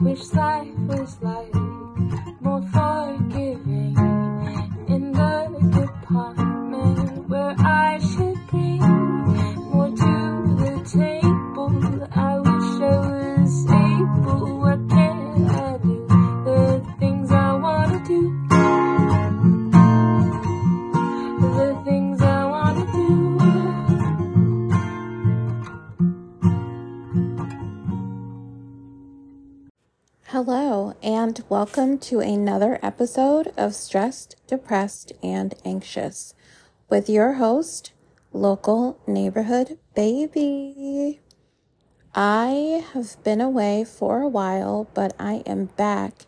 Wish life was like more forgiving Hello, and welcome to another episode of Stressed, Depressed, and Anxious with your host, Local Neighborhood Baby. I have been away for a while, but I am back,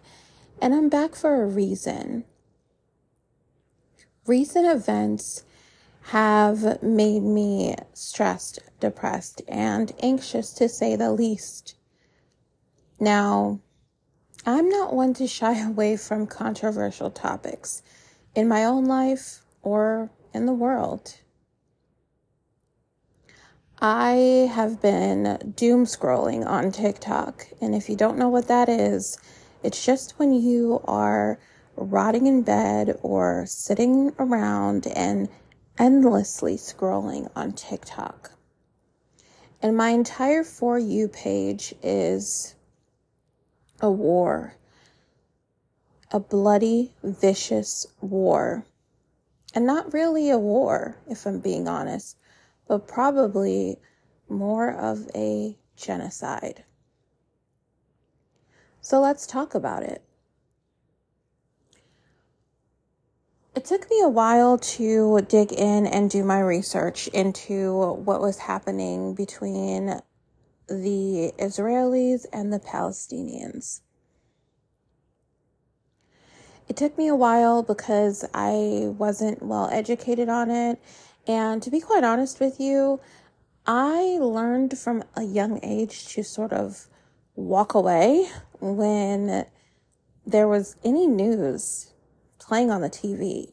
and I'm back for a reason. Recent events have made me stressed, depressed, and anxious to say the least. Now, I'm not one to shy away from controversial topics in my own life or in the world. I have been doom scrolling on TikTok, and if you don't know what that is, it's just when you are rotting in bed or sitting around and endlessly scrolling on TikTok. And my entire For You page is a war, a bloody, vicious war. And not really a war, if I'm being honest, but probably more of a genocide. So let's talk about it. It took me a while to dig in and do my research into what was happening between the Israelis and the Palestinians. It took me a while because I wasn't well educated on it. And to be quite honest with you, I learned from a young age to sort of walk away when there was any news playing on the TV.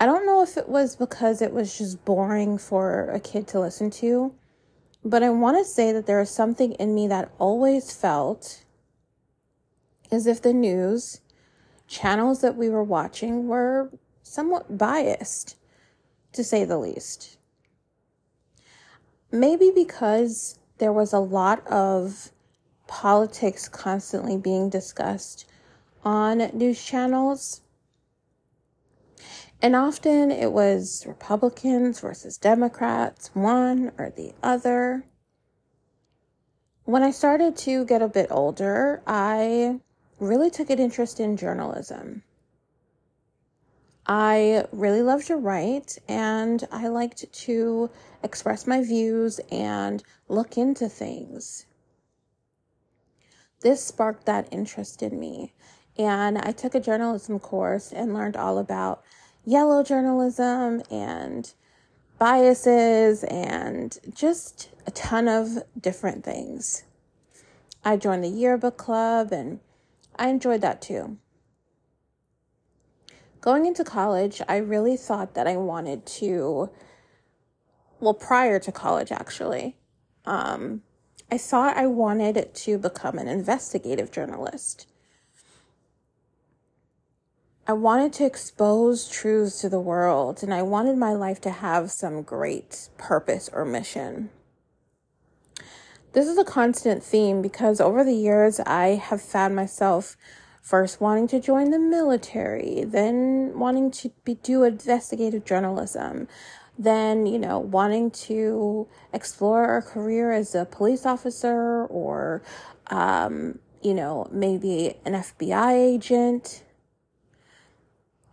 I don't know if it was because it was just boring for a kid to listen to, but I want to say that there is something in me that always felt as if the news channels that we were watching were somewhat biased, to say the least. Maybe because there was a lot of politics constantly being discussed on news channels. And often it was Republicans versus Democrats, one or the other. When I started to get a bit older, I really took an interest in journalism. I really loved to write and I liked to express my views and look into things. This sparked that interest in me. And I took a journalism course and learned all about yellow journalism and biases and just a ton of different things. I joined the yearbook club and I enjoyed that too. Going into college, I really thought that I wanted to, well, prior to college actually, um, I thought I wanted to become an investigative journalist. I wanted to expose truths to the world and I wanted my life to have some great purpose or mission. This is a constant theme because over the years I have found myself first wanting to join the military, then wanting to be, do investigative journalism, then, you know, wanting to explore a career as a police officer or, um, you know, maybe an FBI agent.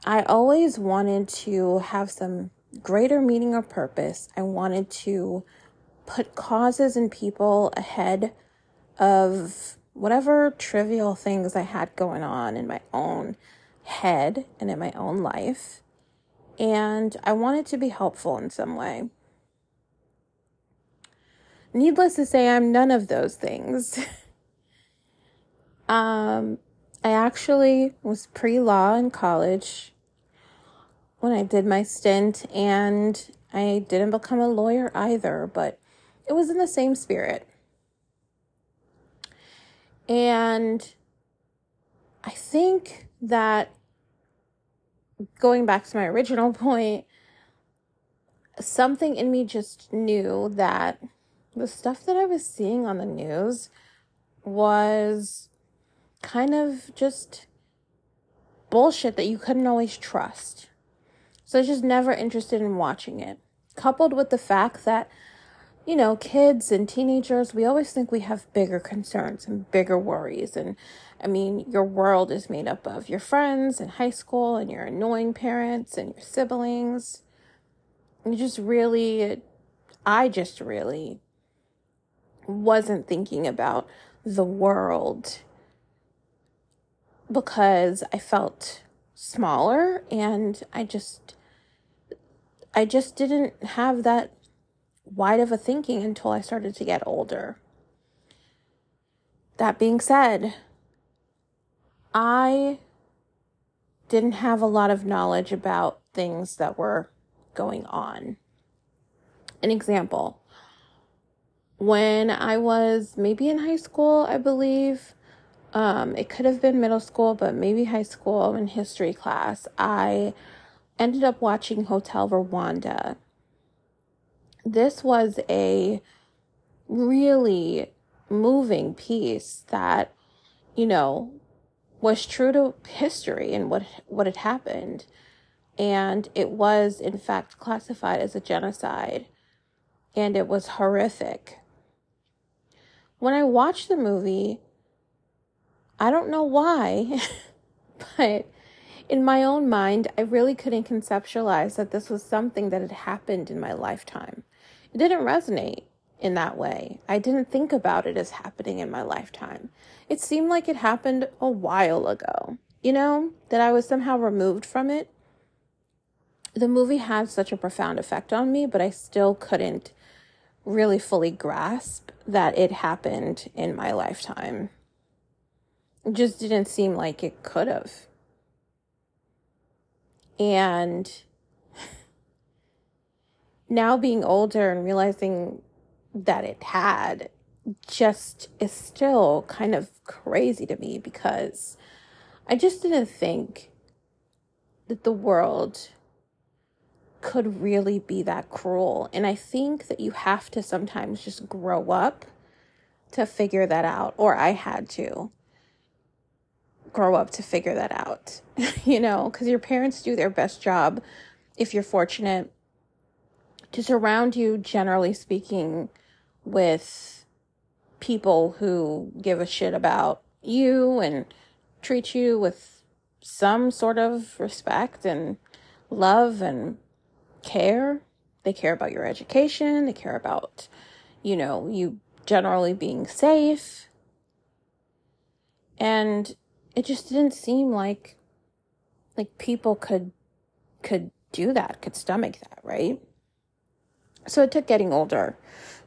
I always wanted to have some greater meaning or purpose. I wanted to put causes and people ahead of whatever trivial things I had going on in my own head and in my own life. And I wanted to be helpful in some way. Needless to say, I'm none of those things. um, I actually was pre law in college when I did my stint, and I didn't become a lawyer either, but it was in the same spirit. And I think that going back to my original point, something in me just knew that the stuff that I was seeing on the news was kind of just bullshit that you couldn't always trust. So I was just never interested in watching it. Coupled with the fact that, you know, kids and teenagers, we always think we have bigger concerns and bigger worries. And I mean, your world is made up of your friends in high school and your annoying parents and your siblings. You just really, I just really wasn't thinking about the world because I felt smaller and I just I just didn't have that wide of a thinking until I started to get older. That being said, I didn't have a lot of knowledge about things that were going on. An example when I was maybe in high school, I believe, um, it could have been middle school, but maybe high school in history class, I ended up watching Hotel Rwanda. This was a really moving piece that, you know, was true to history and what what had happened. And it was in fact classified as a genocide. And it was horrific. When I watched the movie, I don't know why, but in my own mind, I really couldn't conceptualize that this was something that had happened in my lifetime. It didn't resonate in that way. I didn't think about it as happening in my lifetime. It seemed like it happened a while ago, you know, that I was somehow removed from it. The movie had such a profound effect on me, but I still couldn't really fully grasp that it happened in my lifetime. It just didn't seem like it could have. And now being older and realizing that it had just is still kind of crazy to me because I just didn't think that the world could really be that cruel. And I think that you have to sometimes just grow up to figure that out, or I had to grow up to figure that out, you know, because your parents do their best job if you're fortunate to surround you, generally speaking, with people who give a shit about you and treat you with some sort of respect and love and care. They care about your education. They care about, you know, you generally being safe. And it just didn't seem like like people could could do that, could stomach that, right? So it took getting older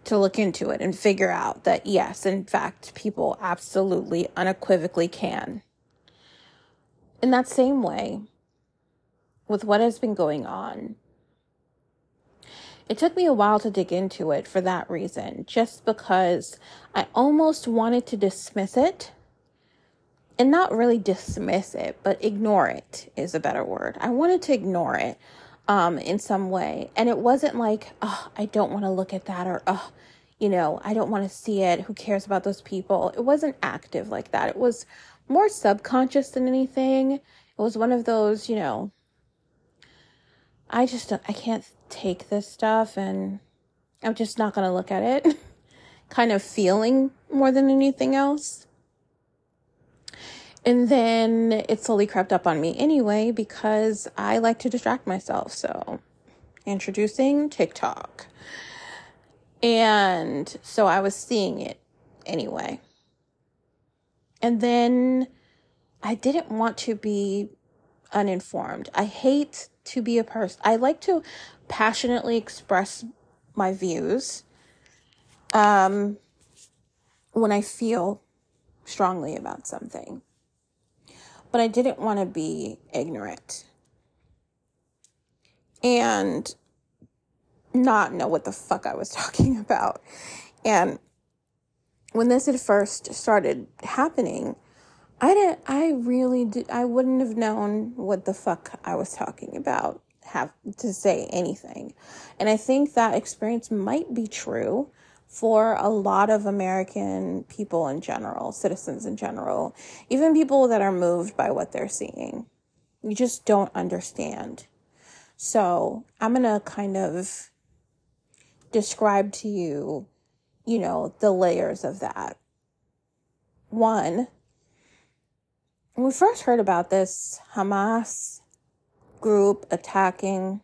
to look into it and figure out that yes, in fact, people absolutely unequivocally can. In that same way, with what has been going on, it took me a while to dig into it for that reason, just because I almost wanted to dismiss it and not really dismiss it, but ignore it is a better word. I wanted to ignore it um, in some way. And it wasn't like, oh, I don't want to look at that or, oh, you know, I don't want to see it. Who cares about those people? It wasn't active like that. It was more subconscious than anything. It was one of those, you know, I just, I can't take this stuff and I'm just not going to look at it kind of feeling more than anything else. And then it slowly crept up on me anyway because I like to distract myself. So, introducing TikTok. And so I was seeing it anyway. And then I didn't want to be uninformed. I hate to be a person. I like to passionately express my views um, when I feel strongly about something but I didn't want to be ignorant and not know what the fuck I was talking about. And when this had first started happening, I didn't, I really did, I wouldn't have known what the fuck I was talking about, have to say anything. And I think that experience might be true for a lot of American people in general, citizens in general, even people that are moved by what they're seeing. You just don't understand. So I'm going to kind of describe to you, you know, the layers of that. One, when we first heard about this Hamas group attacking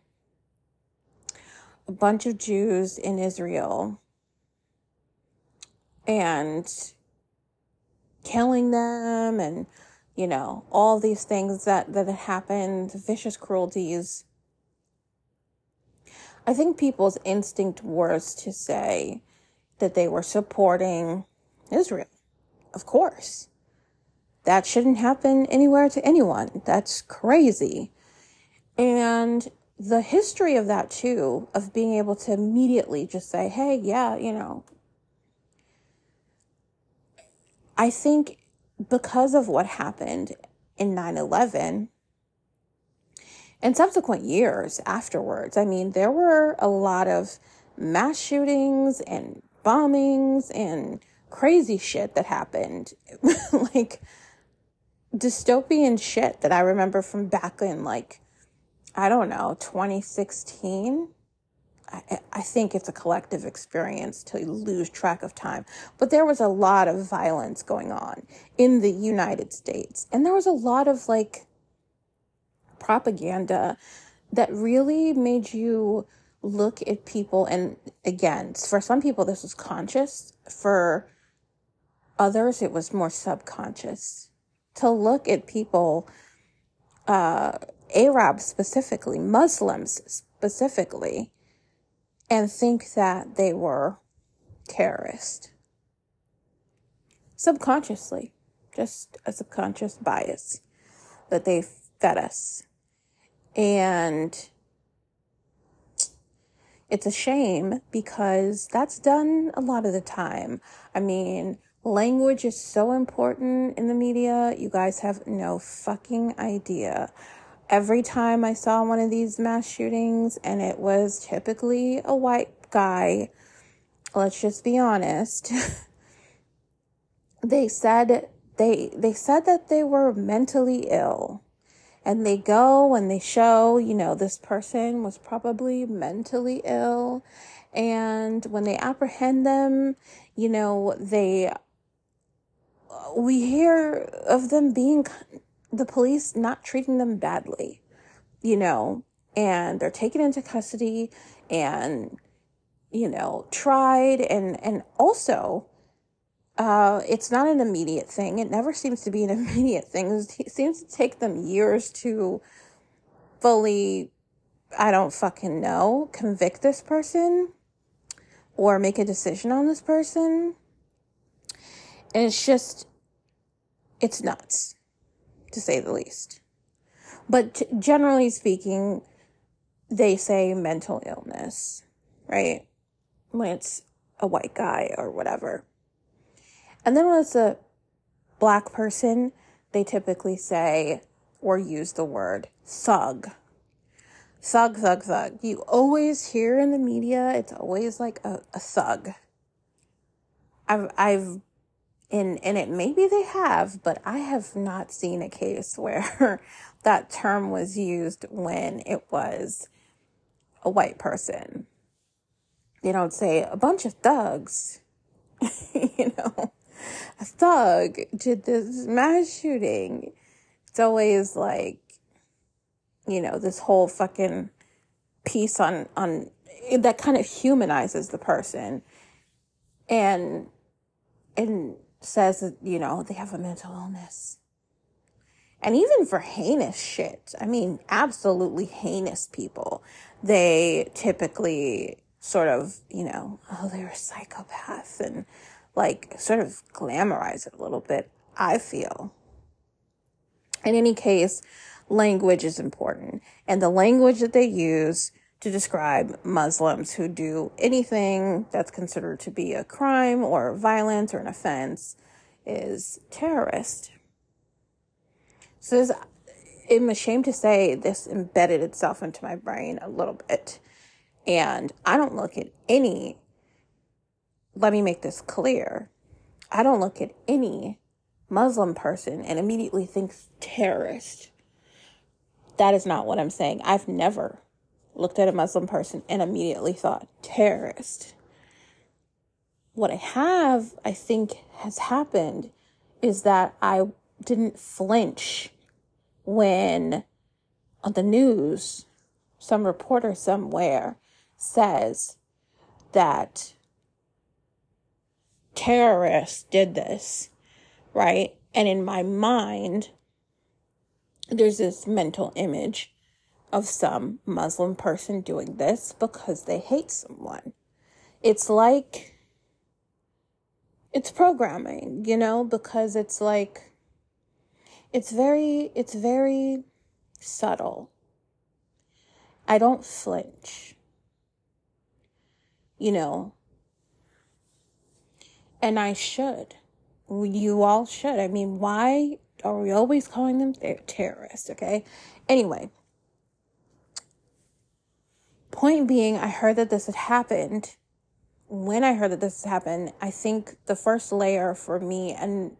a bunch of Jews in Israel and killing them and you know all these things that that had happened vicious cruelties i think people's instinct was to say that they were supporting israel of course that shouldn't happen anywhere to anyone. That's crazy. And the history of that too, of being able to immediately just say, hey, yeah, you know, I think because of what happened in 9 11 and subsequent years afterwards, I mean, there were a lot of mass shootings and bombings and crazy shit that happened. like, dystopian shit that I remember from back in like, I don't know, 2016. I, think it's a collective experience to lose track of time. But there was a lot of violence going on in the United States. And there was a lot of like propaganda that really made you look at people. And again, for some people, this was conscious. For others, it was more subconscious to look at people, uh, Arabs specifically, Muslims specifically, and think that they were terrorists. Subconsciously, just a subconscious bias that they fed us. And it's a shame because that's done a lot of the time. I mean, Language is so important in the media. You guys have no fucking idea. Every time I saw one of these mass shootings and it was typically a white guy, let's just be honest. they said they they said that they were mentally ill. And they go and they show, you know, this person was probably mentally ill. And when they apprehend them, you know, they we hear of them being the police not treating them badly, you know, and they're taken into custody and, you know, tried and, and also, uh, it's not an immediate thing. It never seems to be an immediate thing. It seems to take them years to fully, I don't fucking know, convict this person or make a decision on this person. And it's just, it's nuts, to say the least. But generally speaking, they say mental illness, right? When it's a white guy or whatever. And then when it's a black person, they typically say or use the word thug. Thug, thug, thug. You always hear in the media, it's always like a, a thug. I've, I've and and it maybe they have, but I have not seen a case where that term was used when it was a white person. They don't say a bunch of thugs, you know, a thug did this mass shooting. It's always like, you know, this whole fucking piece on on that kind of humanizes the person, and and says that, you know, they have a mental illness. And even for heinous shit, I mean, absolutely heinous people, they typically sort of, you know, oh, they're a psychopath and like sort of glamorize it a little bit, I feel. In any case, language is important. And the language that they use to describe Muslims who do anything that's considered to be a crime or violence or an offense is terrorist. So this, I'm ashamed to say this embedded itself into my brain a little bit. And I don't look at any, let me make this clear. I don't look at any Muslim person and immediately think terrorist. That is not what I'm saying. I've never looked at a Muslim person and immediately thought terrorist. What I have, I think, has happened is that I didn't flinch when on the news some reporter somewhere says that terrorists did this, right? And in my mind, there's this mental image of some Muslim person doing this because they hate someone. It's like, it's programming, you know, because it's like, it's very, it's very subtle. I don't flinch, you know, and I should. You all should. I mean, why are we always calling them terrorists? Okay. Anyway, Point being, I heard that this had happened. When I heard that this happened, I think the first layer for me and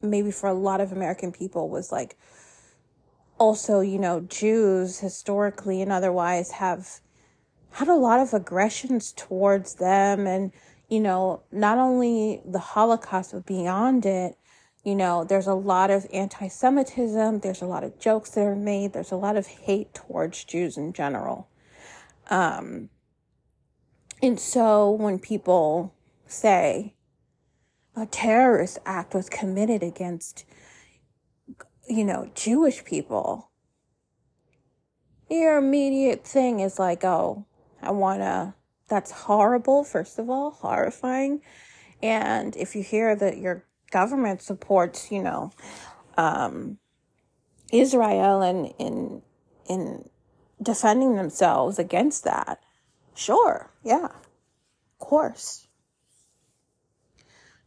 maybe for a lot of American people was like, also, you know, Jews historically and otherwise have had a lot of aggressions towards them. And, you know, not only the Holocaust, but beyond it, you know, there's a lot of anti Semitism, there's a lot of jokes that are made, there's a lot of hate towards Jews in general. Um, and so when people say a terrorist act was committed against, you know, Jewish people, your immediate thing is like, oh, I want to, that's horrible, first of all, horrifying. And if you hear that your government supports, you know, um, Israel and in, in, defending themselves against that. Sure, yeah, of course.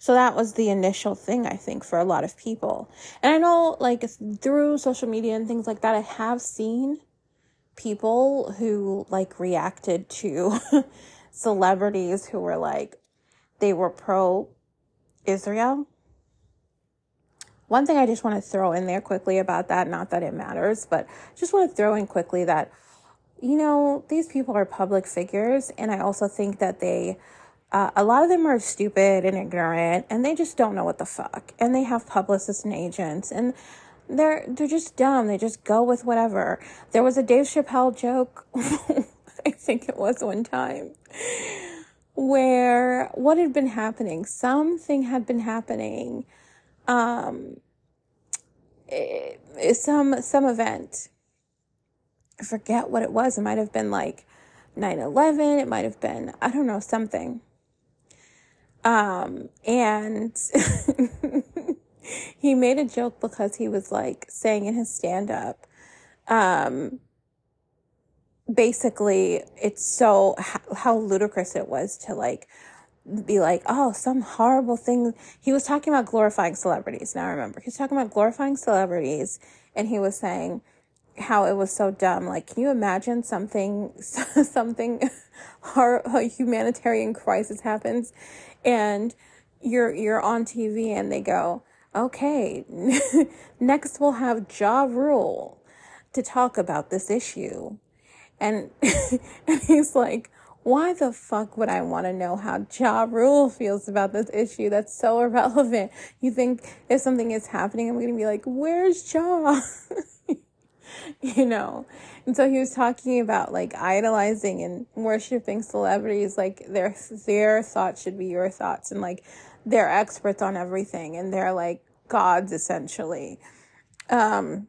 So that was the initial thing, I think, for a lot of people. And I know, like, through social media and things like that, I have seen people who, like, reacted to celebrities who were like, they were pro Israel one thing I just want to throw in there quickly about that, not that it matters, but just want to throw in quickly that, you know, these people are public figures. And I also think that they, uh, a lot of them are stupid and ignorant and they just don't know what the fuck. And they have publicists and agents and they're, they're just dumb. They just go with whatever. There was a Dave Chappelle joke. I think it was one time where what had been happening, something had been happening um, eh, some some event. I forget what it was. It might have been like 9/11. It might have been I don't know something. Um, and he made a joke because he was like saying in his stand up, um, basically it's so how, how ludicrous it was to like be like, oh, some horrible thing. He was talking about glorifying celebrities. Now I remember. He was talking about glorifying celebrities and he was saying how it was so dumb. Like, can you imagine something, something, a humanitarian crisis happens and you're, you're on TV and they go, okay, next we'll have Ja Rule to talk about this issue. And, and he's like, why the fuck would I want to know how Ja Rule feels about this issue? That's so irrelevant. You think if something is happening, I'm going to be like, where's Ja? you know? And so he was talking about like idolizing and worshiping celebrities, like their, their thoughts should be your thoughts and like they're experts on everything and they're like gods essentially. Um,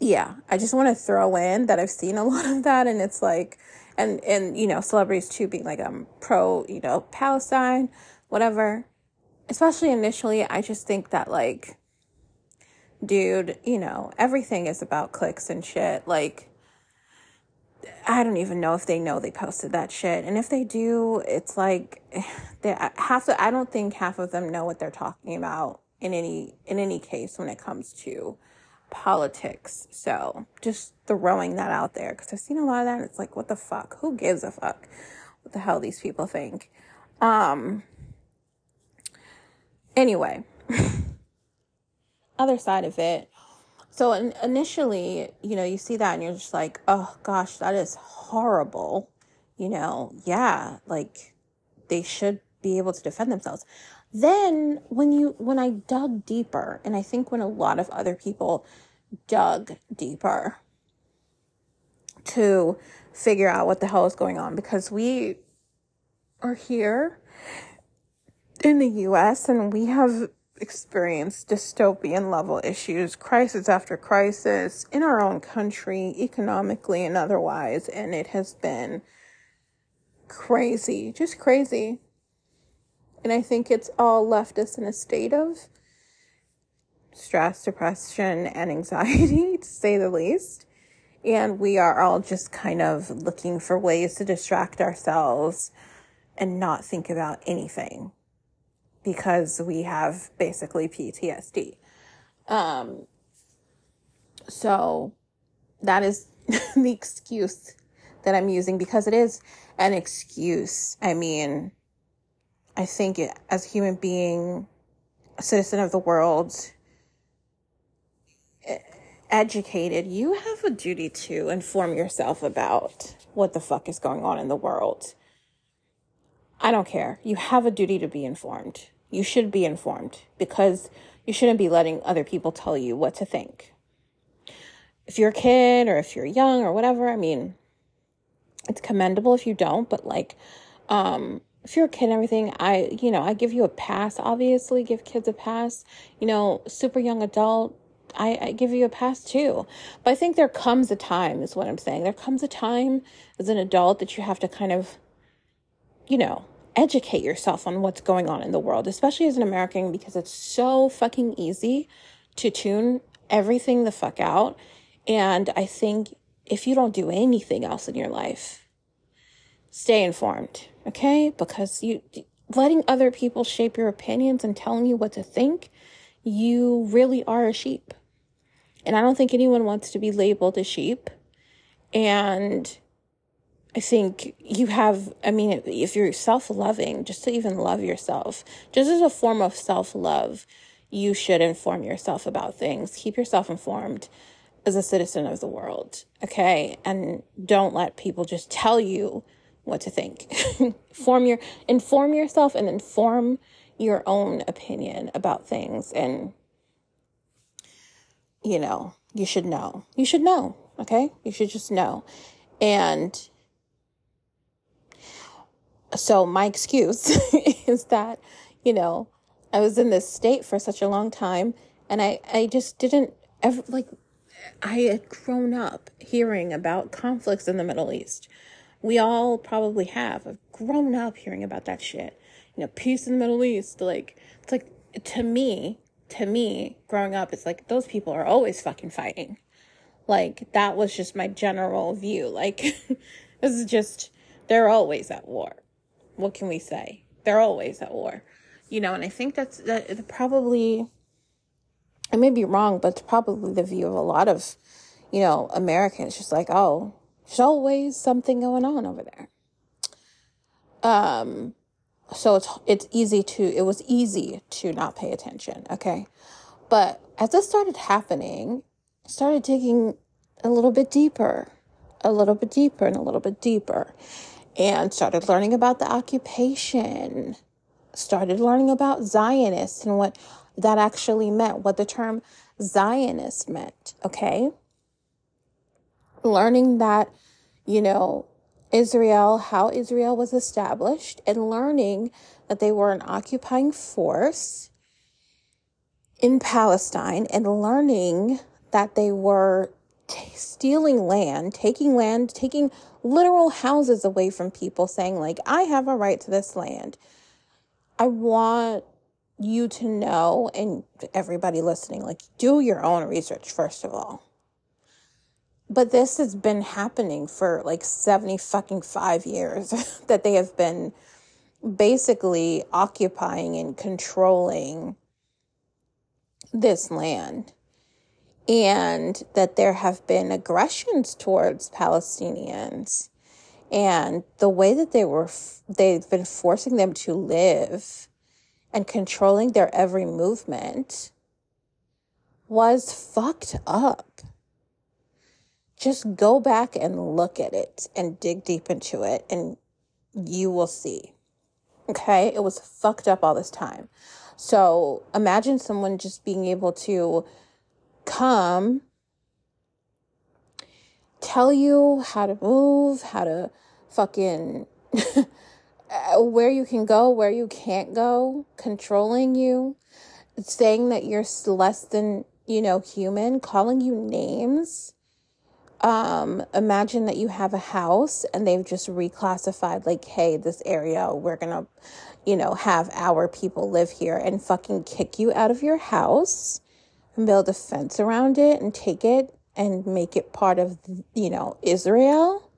yeah, I just want to throw in that I've seen a lot of that and it's like, and and you know celebrities too being like um pro you know Palestine whatever especially initially I just think that like dude you know everything is about clicks and shit like I don't even know if they know they posted that shit. And if they do, it's like they half the, I don't think half of them know what they're talking about in any in any case when it comes to politics. So just throwing that out there because I've seen a lot of that. It's like, what the fuck? Who gives a fuck? What the hell these people think? Um. Anyway, other side of it. So in, initially, you know, you see that and you're just like, oh gosh, that is horrible. You know, yeah, like they should be able to defend themselves. Then when you when I dug deeper, and I think when a lot of other people dug deeper to figure out what the hell is going on because we are here in the US and we have experienced dystopian level issues, crisis after crisis in our own country, economically and otherwise, and it has been crazy, just crazy. And I think it's all left us in a state of stress, depression, and anxiety, to say the least. And we are all just kind of looking for ways to distract ourselves and not think about anything because we have basically PTSD. Um, so that is the excuse that I'm using because it is an excuse. I mean, I think as a human being, a citizen of the world, educated, you have a duty to inform yourself about what the fuck is going on in the world. I don't care. You have a duty to be informed. You should be informed because you shouldn't be letting other people tell you what to think. If you're a kid or if you're young or whatever, I mean, it's commendable if you don't, but like, um, if you're a kid and everything, I, you know, I give you a pass, obviously, give kids a pass. You know, super young adult, I, I give you a pass too. But I think there comes a time, is what I'm saying. There comes a time as an adult that you have to kind of, you know, educate yourself on what's going on in the world, especially as an American, because it's so fucking easy to tune everything the fuck out. And I think if you don't do anything else in your life, stay informed, okay? Because you letting other people shape your opinions and telling you what to think, you really are a sheep. And I don't think anyone wants to be labeled a sheep. And I think you have, I mean, if you're self loving, just to even love yourself, just as a form of self love, you should inform yourself about things. Keep yourself informed as a citizen of the world, okay? And don't let people just tell you what to think. form your, inform yourself and then form your own opinion about things and you know, you should know. You should know, okay? You should just know. And so my excuse is that, you know, I was in this state for such a long time and I, I just didn't ever like I had grown up hearing about conflicts in the Middle East. We all probably have. I've grown up hearing about that shit. You know, peace in the Middle East. Like, it's like, to me, to me, growing up, it's like those people are always fucking fighting. Like that was just my general view. Like this is just they're always at war. What can we say? They're always at war. You know, and I think that's that probably I may be wrong, but it's probably the view of a lot of, you know, Americans just like, oh, there's always something going on over there. Um so it's it's easy to it was easy to not pay attention okay? But as this started happening I started digging a little bit deeper a little bit deeper and a little bit deeper and started learning about the occupation. Started learning about zionists and what that actually meant what the term zionist meant okay? Learning that you know Israel, how Israel was established, and learning that they were an occupying force in Palestine, and learning that they were t- stealing land, taking land, taking literal houses away from people, saying, like, I have a right to this land. I want you to know, and everybody listening, like, do your own research, first of all but this has been happening for like 70 fucking 5 years that they have been basically occupying and controlling this land and that there have been aggressions towards Palestinians and the way that they were they've been forcing them to live and controlling their every movement was fucked up just go back and look at it and dig deep into it and you will see okay it was fucked up all this time so imagine someone just being able to come tell you how to move how to fucking uh, where you can go, where you can't go, controlling you, saying that you're less than, you know, human, calling you names. Um, imagine that you have a house and they've just reclassified, like, hey, this area, we're gonna, you know, have our people live here and fucking kick you out of your house and build a fence around it and take it and make it part of, you know, Israel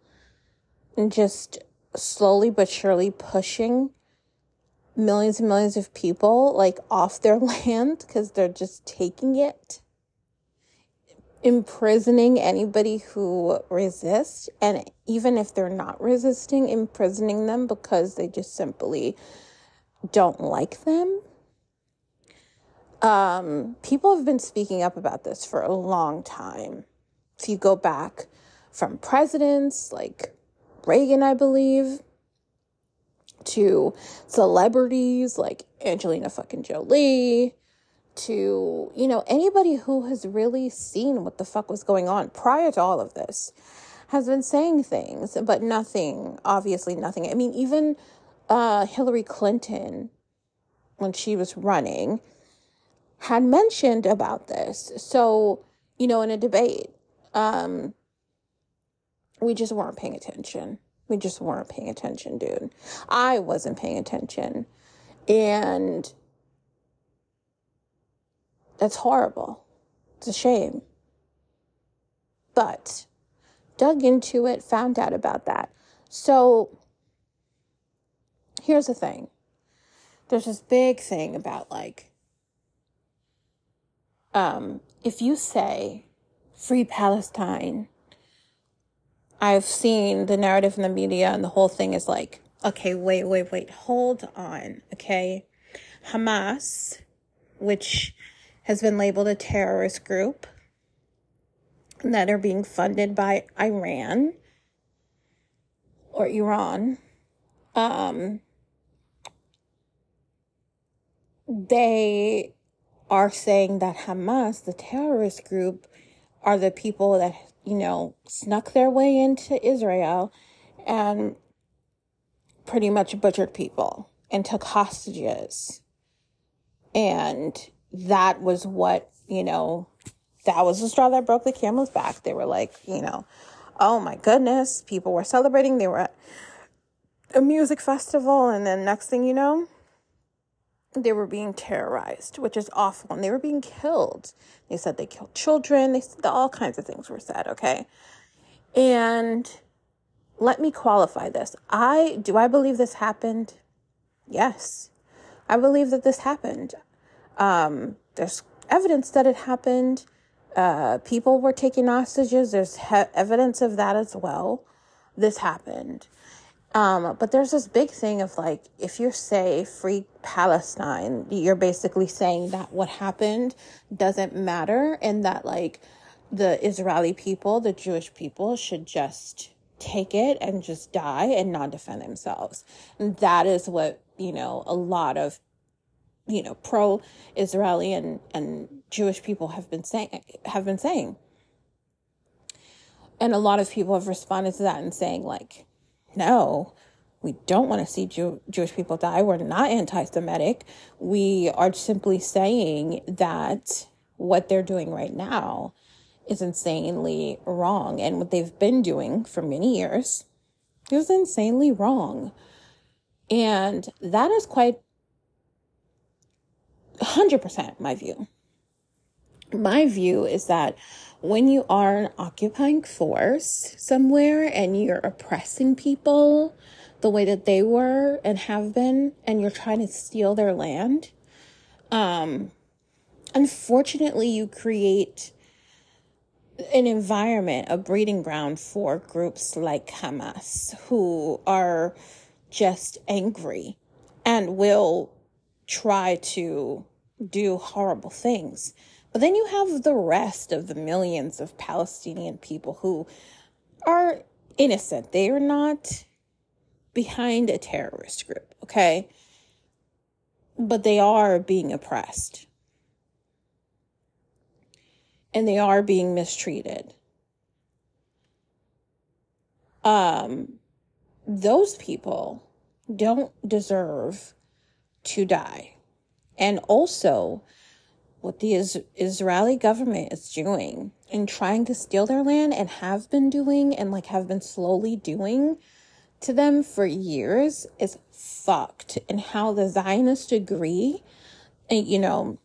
and just slowly but surely pushing millions and millions of people like off their land because they're just taking it imprisoning anybody who resists and even if they're not resisting imprisoning them because they just simply don't like them. Um, people have been speaking up about this for a long time. If you go back from presidents like Reagan, I believe, to celebrities like Angelina fucking Jolie, to, you know, anybody who has really seen what the fuck was going on prior to all of this has been saying things, but nothing, obviously nothing. I mean, even uh, Hillary Clinton, when she was running, had mentioned about this. So, you know, in a debate, um, we just weren't paying attention. We just weren't paying attention, dude. I wasn't paying attention. And that's horrible. It's a shame. But dug into it, found out about that. So here's the thing there's this big thing about like, um, if you say free Palestine, I've seen the narrative in the media and the whole thing is like, okay, wait, wait, wait, hold on, okay? Hamas, which has been labeled a terrorist group that are being funded by Iran or Iran, um, they are saying that Hamas, the terrorist group, are the people that you know, snuck their way into Israel and pretty much butchered people and took hostages. And that was what, you know, that was the straw that broke the camel's back. They were like, you know, oh my goodness, people were celebrating. They were at a music festival. And then next thing you know, they were being terrorized, which is awful. And they were being killed. They said they killed children. They said all kinds of things were said, okay? And let me qualify this. I do I believe this happened? Yes. I believe that this happened. Um, there's evidence that it happened. Uh, people were taking hostages. There's he- evidence of that as well. This happened. Um, but there's this big thing of like, if you say free Palestine, you're basically saying that what happened doesn't matter and that like the Israeli people, the Jewish people should just take it and just die and not defend themselves. And that is what, you know, a lot of, you know, pro Israeli and, and Jewish people have been saying, have been saying. And a lot of people have responded to that and saying like, no, we don't want to see Jew- Jewish people die. We're not anti Semitic. We are simply saying that what they're doing right now is insanely wrong. And what they've been doing for many years is insanely wrong. And that is quite 100% my view. my view is that when you are an occupying force somewhere and you're oppressing people the way that they were and have been, and you're trying to steal their land, um, unfortunately, you create an environment, a breeding ground for groups like Hamas who are just angry and will try to do horrible things. But then you have the rest of the millions of Palestinian people who are innocent. They are not behind a terrorist group, okay? But they are being oppressed. And they are being mistreated. Um, those people don't deserve to die. And also, what the is- Israeli government is doing in trying to steal their land and have been doing and like have been slowly doing to them for years is fucked. And how the Zionists agree, and eh, you know,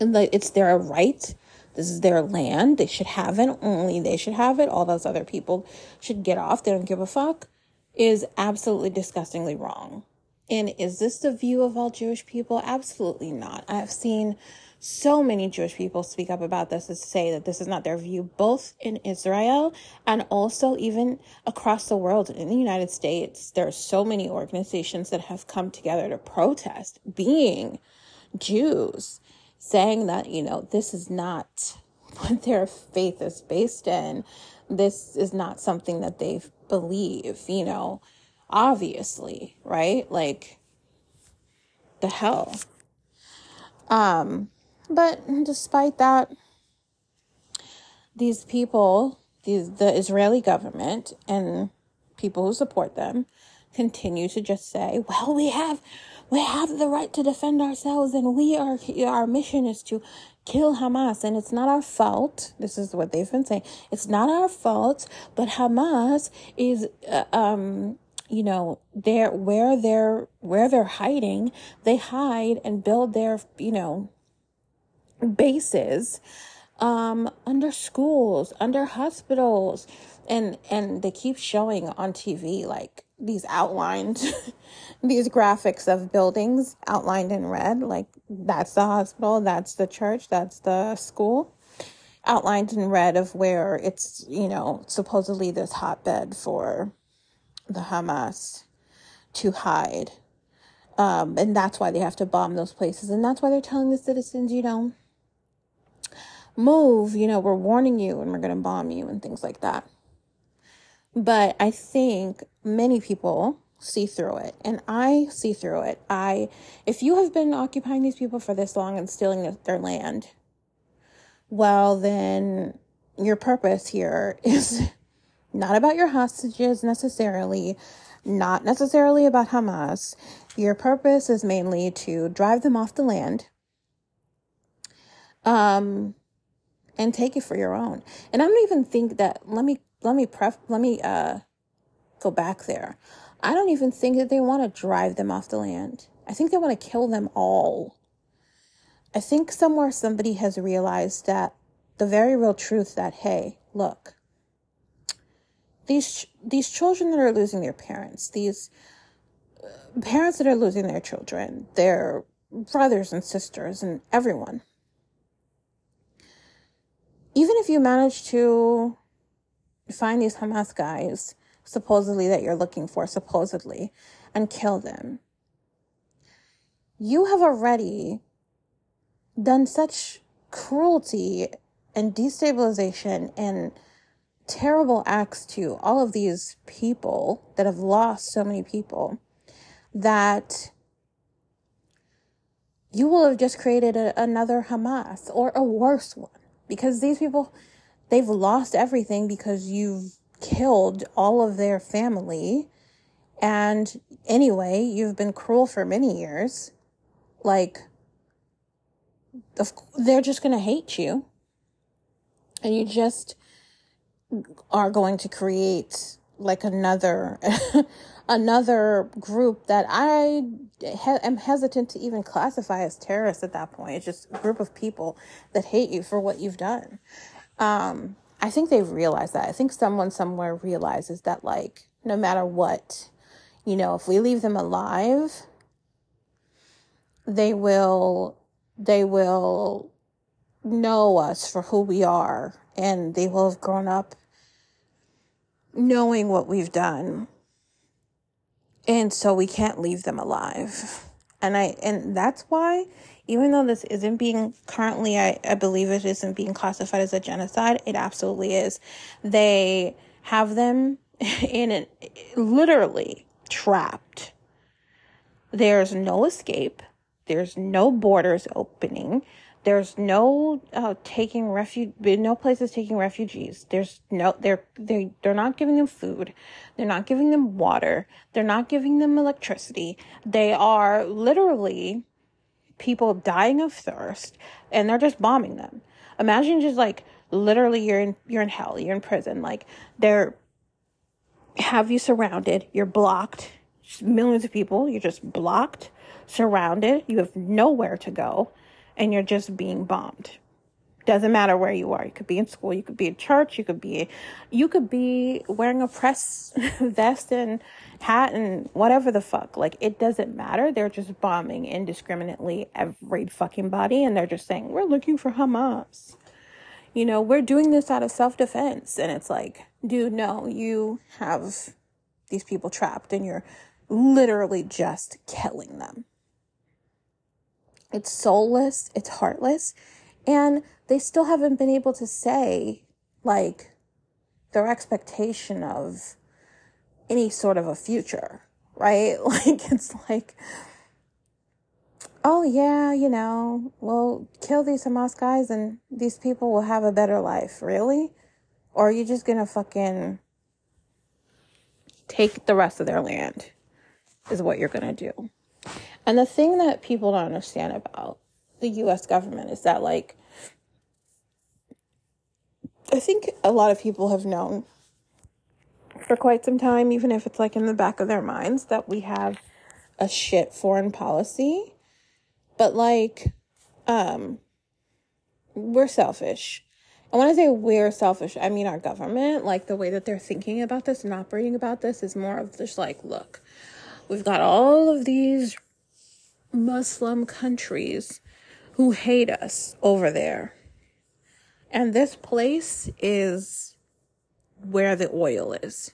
and like it's their right. This is their land. They should have it. Only they should have it. All those other people should get off. They don't give a fuck. Is absolutely disgustingly wrong. And is this the view of all Jewish people? Absolutely not. I have seen so many Jewish people speak up about this and say that this is not their view, both in Israel and also even across the world. In the United States, there are so many organizations that have come together to protest being Jews, saying that, you know, this is not what their faith is based in. This is not something that they believe, you know, obviously, right? Like, the hell. Um, but despite that, these people, these, the Israeli government and people who support them continue to just say, well, we have, we have the right to defend ourselves and we are, our mission is to kill Hamas. And it's not our fault. This is what they've been saying. It's not our fault, but Hamas is, uh, um, you know, they're, where they're, where they're hiding, they hide and build their, you know, bases um, under schools, under hospitals, and and they keep showing on TV like these outlined, these graphics of buildings outlined in red. Like that's the hospital, that's the church, that's the school, outlined in red of where it's you know supposedly this hotbed for the Hamas to hide. Um, and that's why they have to bomb those places. And that's why they're telling the citizens, you know, move, you know, we're warning you and we're going to bomb you and things like that. But I think many people see through it and I see through it. I, if you have been occupying these people for this long and stealing their land, well, then your purpose here is not about your hostages necessarily, not necessarily about Hamas. Your purpose is mainly to drive them off the land. Um, and take it for your own. And I don't even think that let me let me pref let me uh go back there. I don't even think that they want to drive them off the land. I think they want to kill them all. I think somewhere somebody has realized that the very real truth that hey, look. These these children that are losing their parents, these uh, parents that are losing their children, their brothers and sisters and everyone. Even if you manage to find these Hamas guys, supposedly that you're looking for, supposedly, and kill them, you have already done such cruelty and destabilization and terrible acts to all of these people that have lost so many people that you will have just created a, another Hamas or a worse one. Because these people they've lost everything because you've killed all of their family. And anyway you've been cruel for many years. Like they're just going to hate you. And you just are going to create like another another group that I he- am hesitant to even classify as terrorists at that point. It's just a group of people that hate you for what you've done. Um, I think they've realized that. I think someone somewhere realizes that, like, no matter what, you know, if we leave them alive, they will, they will know us for who we are and they will have grown up knowing what we've done. And so we can't leave them alive. And I and that's why even though this isn't being currently I, I believe it isn't being classified as a genocide, it absolutely is. They have them in an literally trapped. There's no escape. There's no borders opening. There's no uh, taking refuge, no places taking refugees. There's no, they're, they, they're not giving them food. They're not giving them water. They're not giving them electricity. They are literally people dying of thirst and they're just bombing them. Imagine just like literally you're in, you're in hell. You're in prison. Like they're, have you surrounded. You're blocked. Just millions of people. You're just blocked, surrounded. You have nowhere to go and you're just being bombed. Doesn't matter where you are. You could be in school, you could be in church, you could be you could be wearing a press vest and hat and whatever the fuck. Like it doesn't matter. They're just bombing indiscriminately every fucking body and they're just saying, "We're looking for Hamas." You know, we're doing this out of self-defense and it's like, dude, no, you have these people trapped and you're literally just killing them. It's soulless, it's heartless, and they still haven't been able to say, like, their expectation of any sort of a future, right? Like, it's like, oh, yeah, you know, we'll kill these Hamas guys and these people will have a better life. Really? Or are you just gonna fucking take the rest of their land? Is what you're gonna do. And the thing that people don't understand about the US government is that, like, I think a lot of people have known for quite some time, even if it's like in the back of their minds, that we have a shit foreign policy. But, like, um, we're selfish. And when I say we're selfish, I mean our government, like the way that they're thinking about this and operating about this is more of just like, look, we've got all of these Muslim countries who hate us over there. And this place is where the oil is.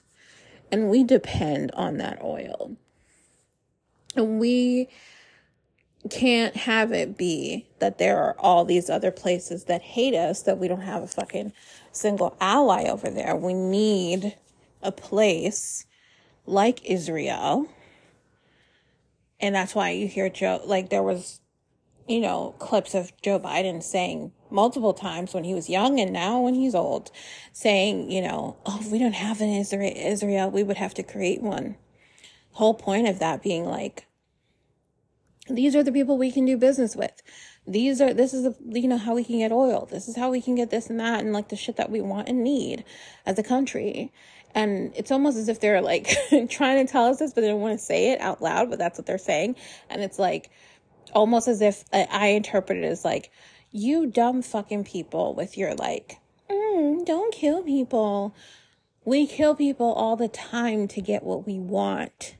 And we depend on that oil. And we can't have it be that there are all these other places that hate us that we don't have a fucking single ally over there. We need a place like Israel and that's why you hear Joe, like there was, you know, clips of Joe Biden saying multiple times when he was young and now when he's old, saying, you know, oh, if we don't have an Israel, Israel, we would have to create one. Whole point of that being like, these are the people we can do business with. These are, this is, the, you know, how we can get oil. This is how we can get this and that and like the shit that we want and need as a country. And it's almost as if they're like trying to tell us this, but they don't want to say it out loud, but that's what they're saying. And it's like almost as if I interpret it as like, you dumb fucking people with your like, mm, don't kill people. We kill people all the time to get what we want.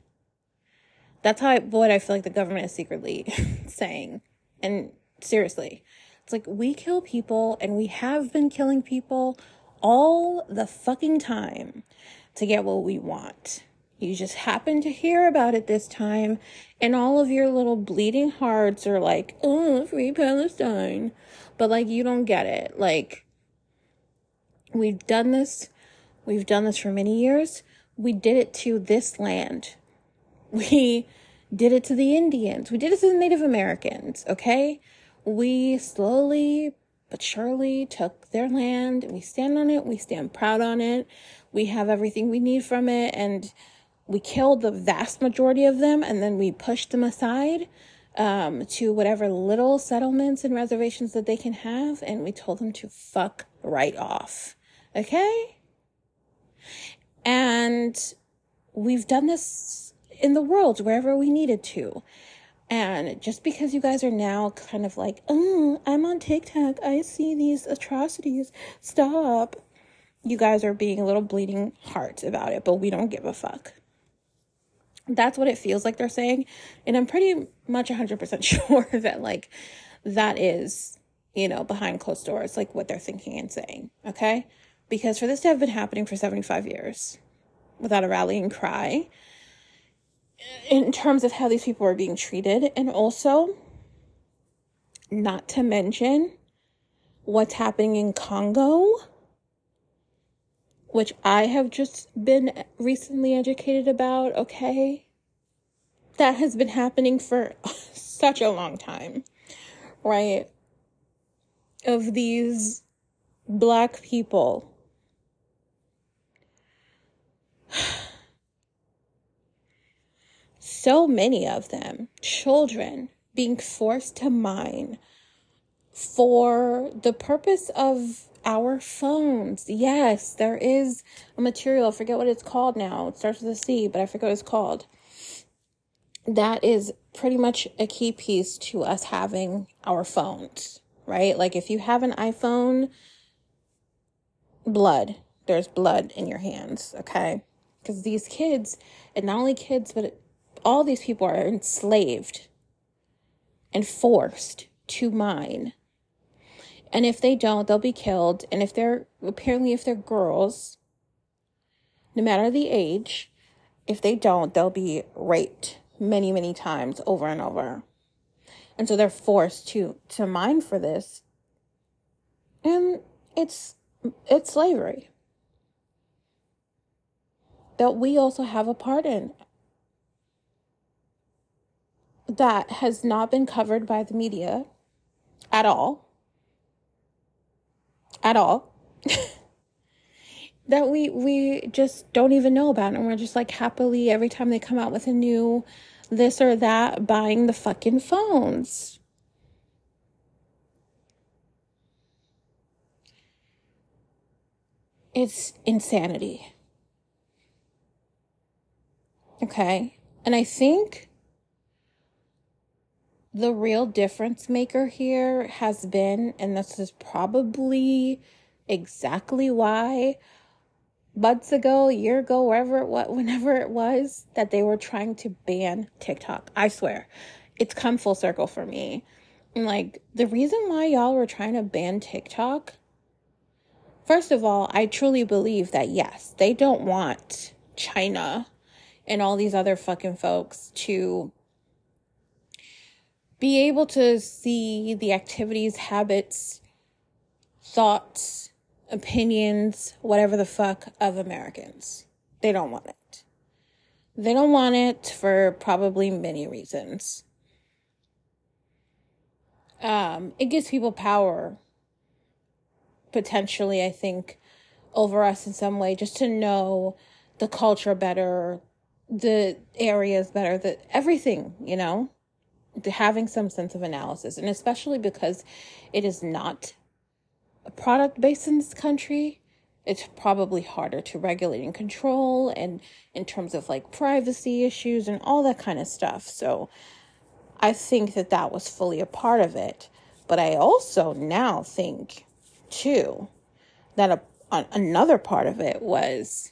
That's how I, what I feel like the government is secretly saying. And seriously, it's like we kill people and we have been killing people all the fucking time to get what we want. You just happen to hear about it this time, and all of your little bleeding hearts are like, oh, free Palestine. But like, you don't get it. Like, we've done this, we've done this for many years. We did it to this land. We did it to the Indians. We did it to the Native Americans, okay? We slowly but surely took their land. We stand on it. We stand proud on it. We have everything we need from it. And we killed the vast majority of them and then we pushed them aside um, to whatever little settlements and reservations that they can have. And we told them to fuck right off. Okay? And we've done this in the world wherever we needed to. And just because you guys are now kind of like, oh, I'm on TikTok, I see these atrocities, stop. You guys are being a little bleeding hearts about it, but we don't give a fuck. That's what it feels like they're saying. And I'm pretty much 100% sure that, like, that is, you know, behind closed doors, like what they're thinking and saying. Okay. Because for this to have been happening for 75 years without a rallying cry, in terms of how these people are being treated, and also, not to mention what's happening in Congo, which I have just been recently educated about, okay? That has been happening for such a long time, right? Of these black people so many of them, children, being forced to mine for the purpose of our phones. Yes, there is a material, I forget what it's called now. It starts with a C, but I forget what it's called. That is pretty much a key piece to us having our phones, right? Like if you have an iPhone, blood, there's blood in your hands, okay? Because these kids, and not only kids, but all these people are enslaved and forced to mine. And if they don't, they'll be killed. And if they're apparently if they're girls, no matter the age, if they don't, they'll be raped many, many times over and over. And so they're forced to to mine for this. And it's it's slavery that we also have a part in that has not been covered by the media at all. At all. that we we just don't even know about and we're just like happily every time they come out with a new this or that buying the fucking phones. It's insanity. Okay? And I think the real difference maker here has been, and this is probably exactly why months ago, a year ago, wherever it was, whenever it was, that they were trying to ban TikTok. I swear, it's come full circle for me. And like the reason why y'all were trying to ban TikTok, first of all, I truly believe that yes, they don't want China and all these other fucking folks to be able to see the activities, habits, thoughts, opinions, whatever the fuck of Americans. They don't want it. They don't want it for probably many reasons. Um, it gives people power, potentially, I think, over us in some way, just to know the culture better, the areas better, the everything, you know? Having some sense of analysis, and especially because it is not a product based in this country, it's probably harder to regulate and control, and in terms of like privacy issues and all that kind of stuff. So I think that that was fully a part of it. But I also now think, too, that a, a another part of it was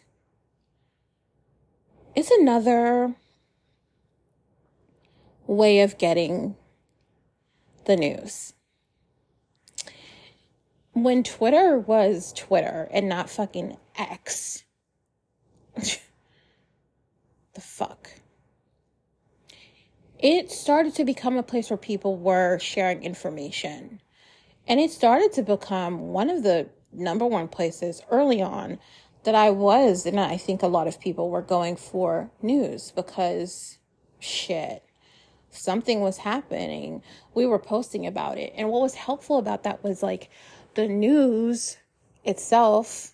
it's another way of getting the news. When Twitter was Twitter and not fucking X, the fuck? It started to become a place where people were sharing information. And it started to become one of the number one places early on that I was, and I think a lot of people were going for news because shit something was happening, we were posting about it. And what was helpful about that was like the news itself,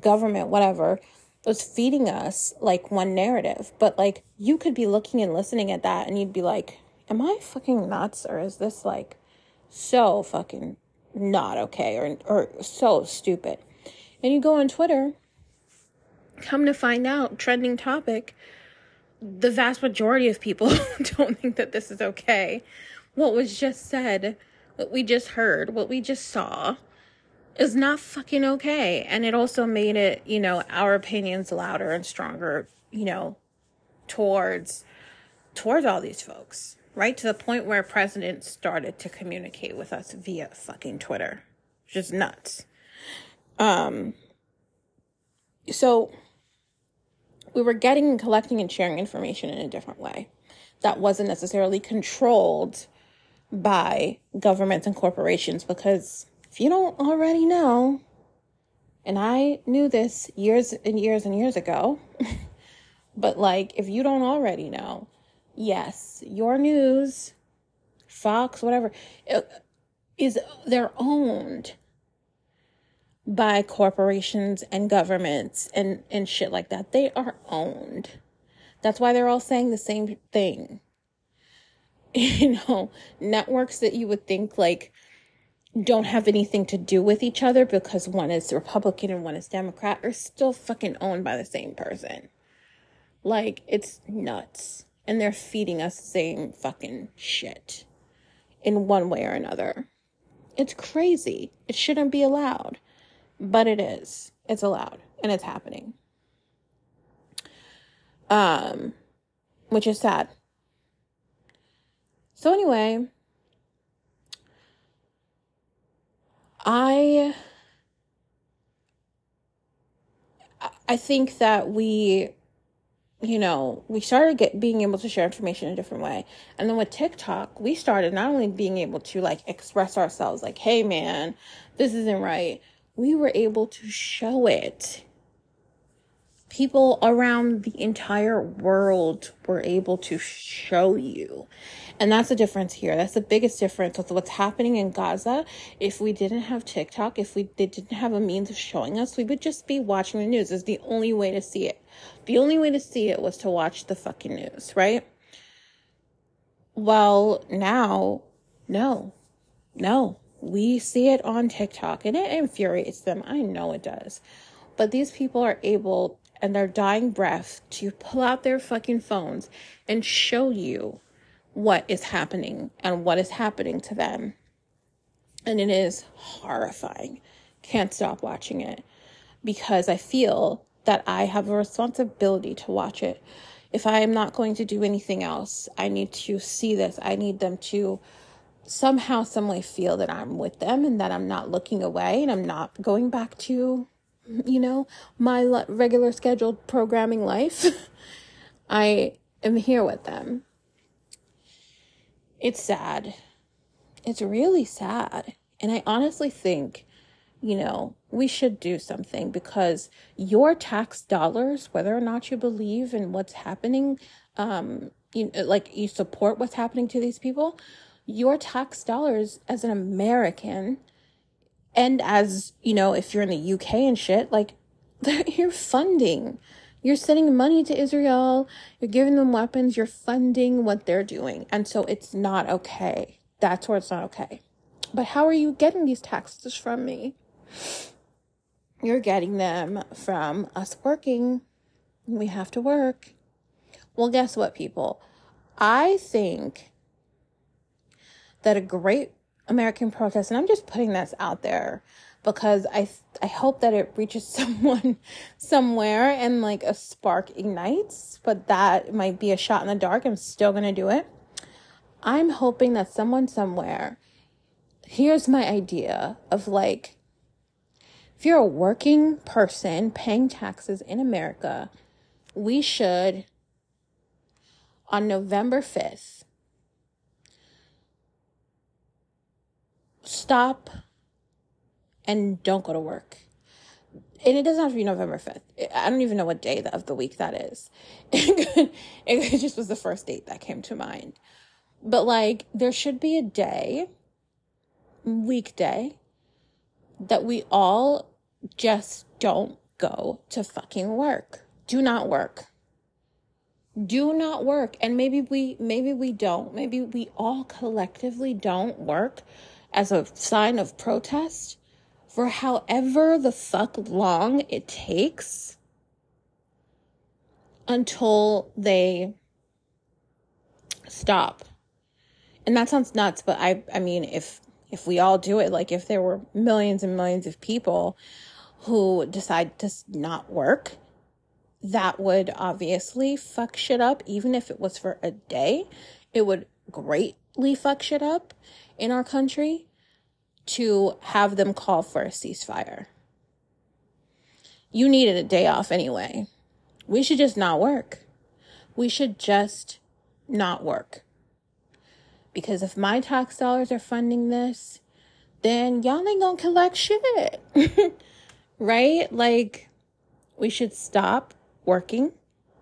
government, whatever, was feeding us like one narrative. But like you could be looking and listening at that and you'd be like, am I fucking nuts or is this like so fucking not okay or or so stupid? And you go on Twitter come to find out, trending topic, the vast majority of people don't think that this is okay. What was just said, what we just heard, what we just saw is not fucking okay. And it also made it, you know, our opinions louder and stronger, you know, towards towards all these folks, right? To the point where president started to communicate with us via fucking Twitter. Just nuts. Um so we were getting and collecting and sharing information in a different way that wasn't necessarily controlled by governments and corporations because if you don't already know, and I knew this years and years and years ago, but like if you don't already know, yes, your news, Fox, whatever, is they're owned by corporations and governments and and shit like that. They are owned. That's why they're all saying the same thing. You know, networks that you would think like don't have anything to do with each other because one is Republican and one is Democrat are still fucking owned by the same person. Like, it's nuts. And they're feeding us the same fucking shit in one way or another. It's crazy. It shouldn't be allowed, but it is. It's allowed and it's happening. Um, which is sad. So, anyway, I I think that we you know, we started get being able to share information in a different way. And then with TikTok, we started not only being able to like express ourselves like, "Hey man, this isn't right." We were able to show it. People around the entire world were able to show you. And that's the difference here. That's the biggest difference with what's happening in Gaza. If we didn't have TikTok, if we didn't have a means of showing us, we would just be watching the news. Is the only way to see it. The only way to see it was to watch the fucking news, right? Well, now, no, no. We see it on TikTok and it infuriates them. I know it does. But these people are able and their dying breath to pull out their fucking phones and show you what is happening and what is happening to them. And it is horrifying. Can't stop watching it because I feel that I have a responsibility to watch it. If I am not going to do anything else, I need to see this. I need them to somehow, some way feel that I'm with them and that I'm not looking away and I'm not going back to, you know, my regular scheduled programming life. I am here with them it's sad. It's really sad. And I honestly think, you know, we should do something because your tax dollars, whether or not you believe in what's happening, um, you like you support what's happening to these people, your tax dollars as an American and as, you know, if you're in the UK and shit, like you're funding you're sending money to Israel, you're giving them weapons, you're funding what they're doing. And so it's not okay. That's where it's not okay. But how are you getting these taxes from me? You're getting them from us working. We have to work. Well, guess what, people? I think that a great American protest, and I'm just putting this out there because I I hope that it reaches someone somewhere and like a spark ignites, but that might be a shot in the dark. I'm still going to do it. I'm hoping that someone somewhere here's my idea of like if you're a working person paying taxes in America, we should on November 5th stop and don't go to work. And it doesn't have to be November 5th. I don't even know what day of the week that is. it just was the first date that came to mind. But like, there should be a day, weekday, that we all just don't go to fucking work. Do not work. Do not work. And maybe we, maybe we don't. Maybe we all collectively don't work as a sign of protest for however the fuck long it takes until they stop. And that sounds nuts, but I I mean if if we all do it, like if there were millions and millions of people who decide to not work, that would obviously fuck shit up, even if it was for a day. It would greatly fuck shit up in our country to have them call for a ceasefire. You needed a day off anyway. We should just not work. We should just not work. Because if my tax dollars are funding this, then y'all ain't gonna collect shit. right? Like, we should stop working,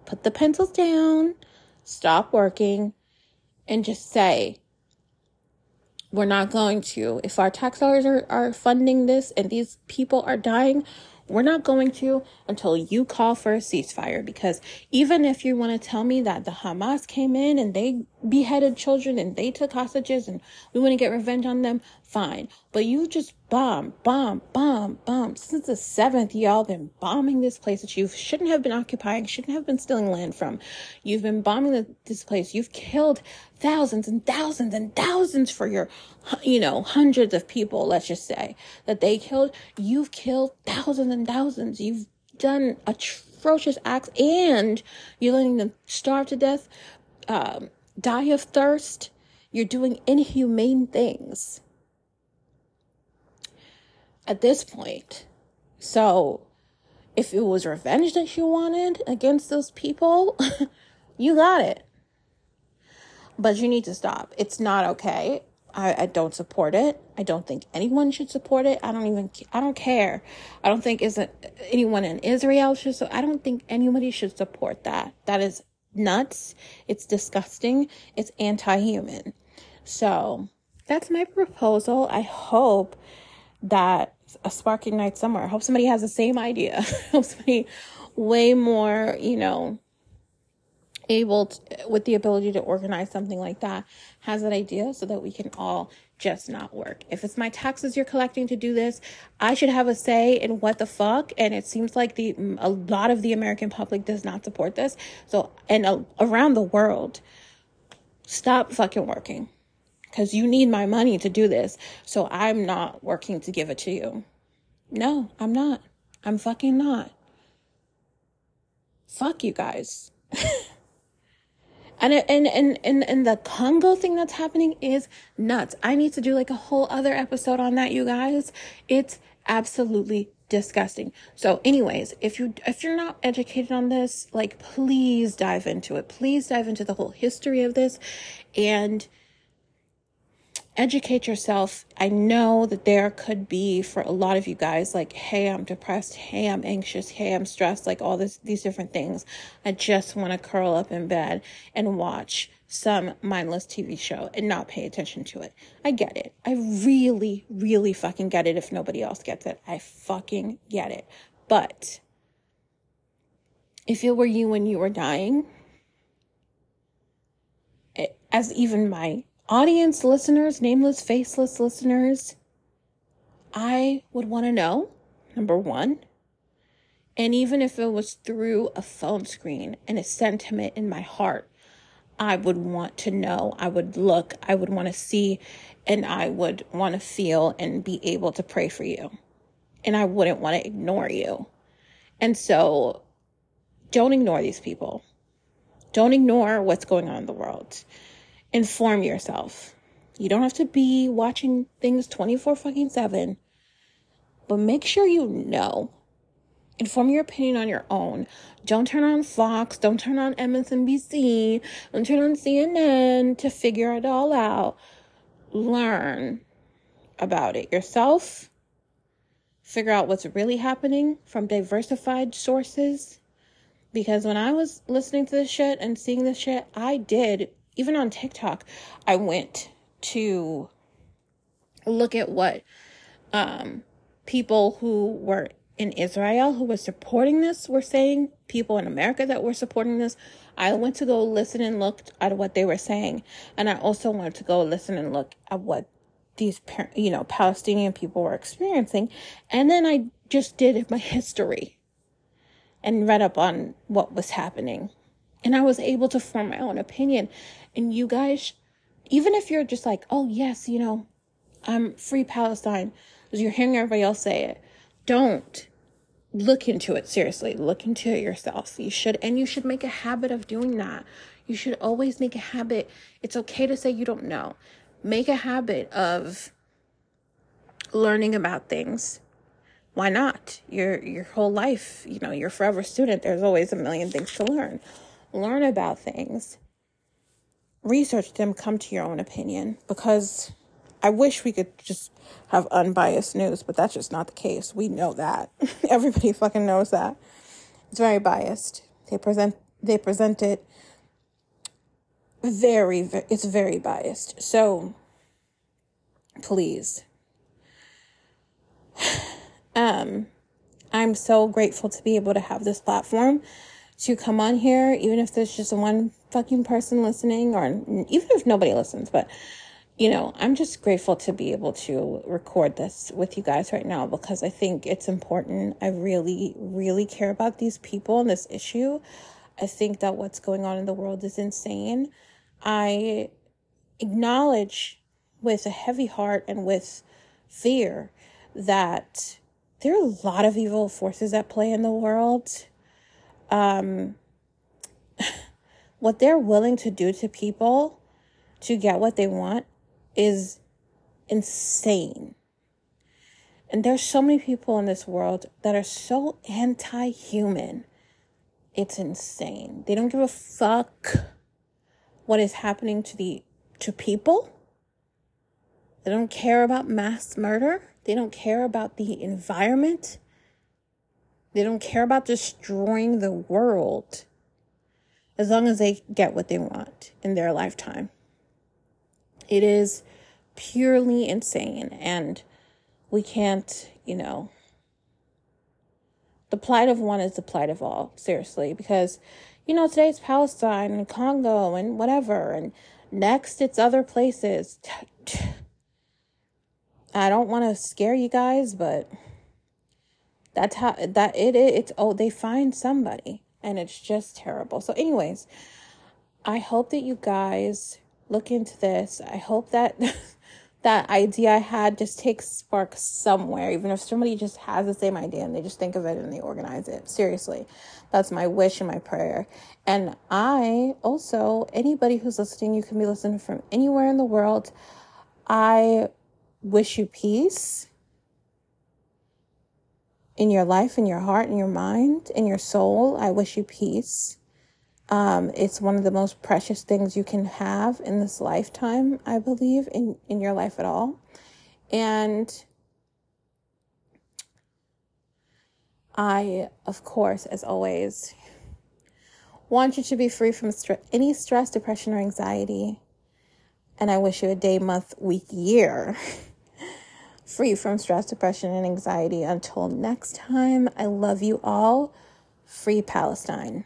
put the pencils down, stop working, and just say, we're not going to. If our tax dollars are, are funding this and these people are dying, we're not going to until you call for a ceasefire because even if you want to tell me that the Hamas came in and they beheaded children and they took hostages and we want to get revenge on them, fine. But you just bomb, bomb, bomb, bomb. Since the seventh, y'all been bombing this place that you shouldn't have been occupying, shouldn't have been stealing land from. You've been bombing the, this place. You've killed thousands and thousands and thousands for your, you know, hundreds of people, let's just say, that they killed. You've killed thousands and thousands. You've done atrocious acts and you're letting them starve to death, um, die of thirst. You're doing inhumane things at this point. So, if it was revenge that you wanted against those people, you got it. But you need to stop. It's not okay. I, I don't support it. I don't think anyone should support it. I don't even, I don't care. I don't think isn't anyone in Israel should, so I don't think anybody should support that. That is nuts. It's disgusting. It's anti-human. So that's my proposal. I hope that a spark ignites somewhere. I hope somebody has the same idea. I hope somebody way more, you know, able to, with the ability to organize something like that has that idea so that we can all just not work. If it's my taxes you're collecting to do this, I should have a say in what the fuck. And it seems like the a lot of the American public does not support this. So and uh, around the world, stop fucking working because you need my money to do this. So I'm not working to give it to you. No, I'm not. I'm fucking not. Fuck you guys. And, and and and and the Congo thing that's happening is nuts. I need to do like a whole other episode on that, you guys. It's absolutely disgusting. So anyways, if you if you're not educated on this, like please dive into it. Please dive into the whole history of this and educate yourself. I know that there could be for a lot of you guys like, hey, I'm depressed, hey, I'm anxious, hey, I'm stressed, like all this these different things. I just want to curl up in bed and watch some mindless TV show and not pay attention to it. I get it. I really, really fucking get it if nobody else gets it. I fucking get it. But if it were you when you were dying, it, as even my audience listeners, nameless, faceless listeners, I would want to know number one, and even if it was through a phone screen and a sentiment in my heart, I would want to know, I would look, I would want to see, and I would want to feel and be able to pray for you. And I wouldn't want to ignore you. And so don't ignore these people. Don't ignore what's going on in the world inform yourself. You don't have to be watching things 24 fucking 7, but make sure you know. Inform your opinion on your own. Don't turn on Fox, don't turn on MSNBC, don't turn on CNN to figure it all out. Learn about it yourself. Figure out what's really happening from diversified sources. Because when I was listening to this shit and seeing this shit, I did even on TikTok, I went to look at what um, people who were in Israel who were supporting this were saying, people in America that were supporting this. I went to go listen and look at what they were saying. And I also wanted to go listen and look at what these, you know, Palestinian people were experiencing. And then I just did my history and read up on what was happening. And I was able to form my own opinion. And you guys, even if you're just like, oh, yes, you know, I'm free Palestine, because you're hearing everybody else say it, don't look into it seriously. Look into it yourself. You should, and you should make a habit of doing that. You should always make a habit. It's okay to say you don't know. Make a habit of learning about things. Why not? Your your whole life, you know, you're forever student. There's always a million things to learn. Learn about things. Research them, come to your own opinion because I wish we could just have unbiased news, but that's just not the case. We know that. Everybody fucking knows that. It's very biased. They present they present it very, very it's very biased. So please um I'm so grateful to be able to have this platform to come on here, even if there's just one fucking person listening, or even if nobody listens, but you know, I'm just grateful to be able to record this with you guys right now because I think it's important. I really, really care about these people and this issue. I think that what's going on in the world is insane. I acknowledge with a heavy heart and with fear that there are a lot of evil forces at play in the world. Um, what they're willing to do to people to get what they want is insane. And there's so many people in this world that are so anti human. It's insane. They don't give a fuck what is happening to the to people. They don't care about mass murder. They don't care about the environment. They don't care about destroying the world as long as they get what they want in their lifetime. It is purely insane. And we can't, you know, the plight of one is the plight of all, seriously, because, you know, today it's Palestine and Congo and whatever, and next it's other places. I don't want to scare you guys, but that's how that it, it it's oh they find somebody and it's just terrible. So anyways, I hope that you guys look into this. I hope that that idea I had just takes spark somewhere, even if somebody just has the same idea and they just think of it and they organize it. Seriously, that's my wish and my prayer. And I also, anybody who's listening, you can be listening from anywhere in the world. I wish you peace in your life, in your heart, in your mind, in your soul. I wish you peace. Um, it's one of the most precious things you can have in this lifetime, I believe, in, in your life at all. And I, of course, as always, want you to be free from st- any stress, depression, or anxiety. And I wish you a day, month, week, year free from stress, depression, and anxiety. Until next time, I love you all. Free Palestine.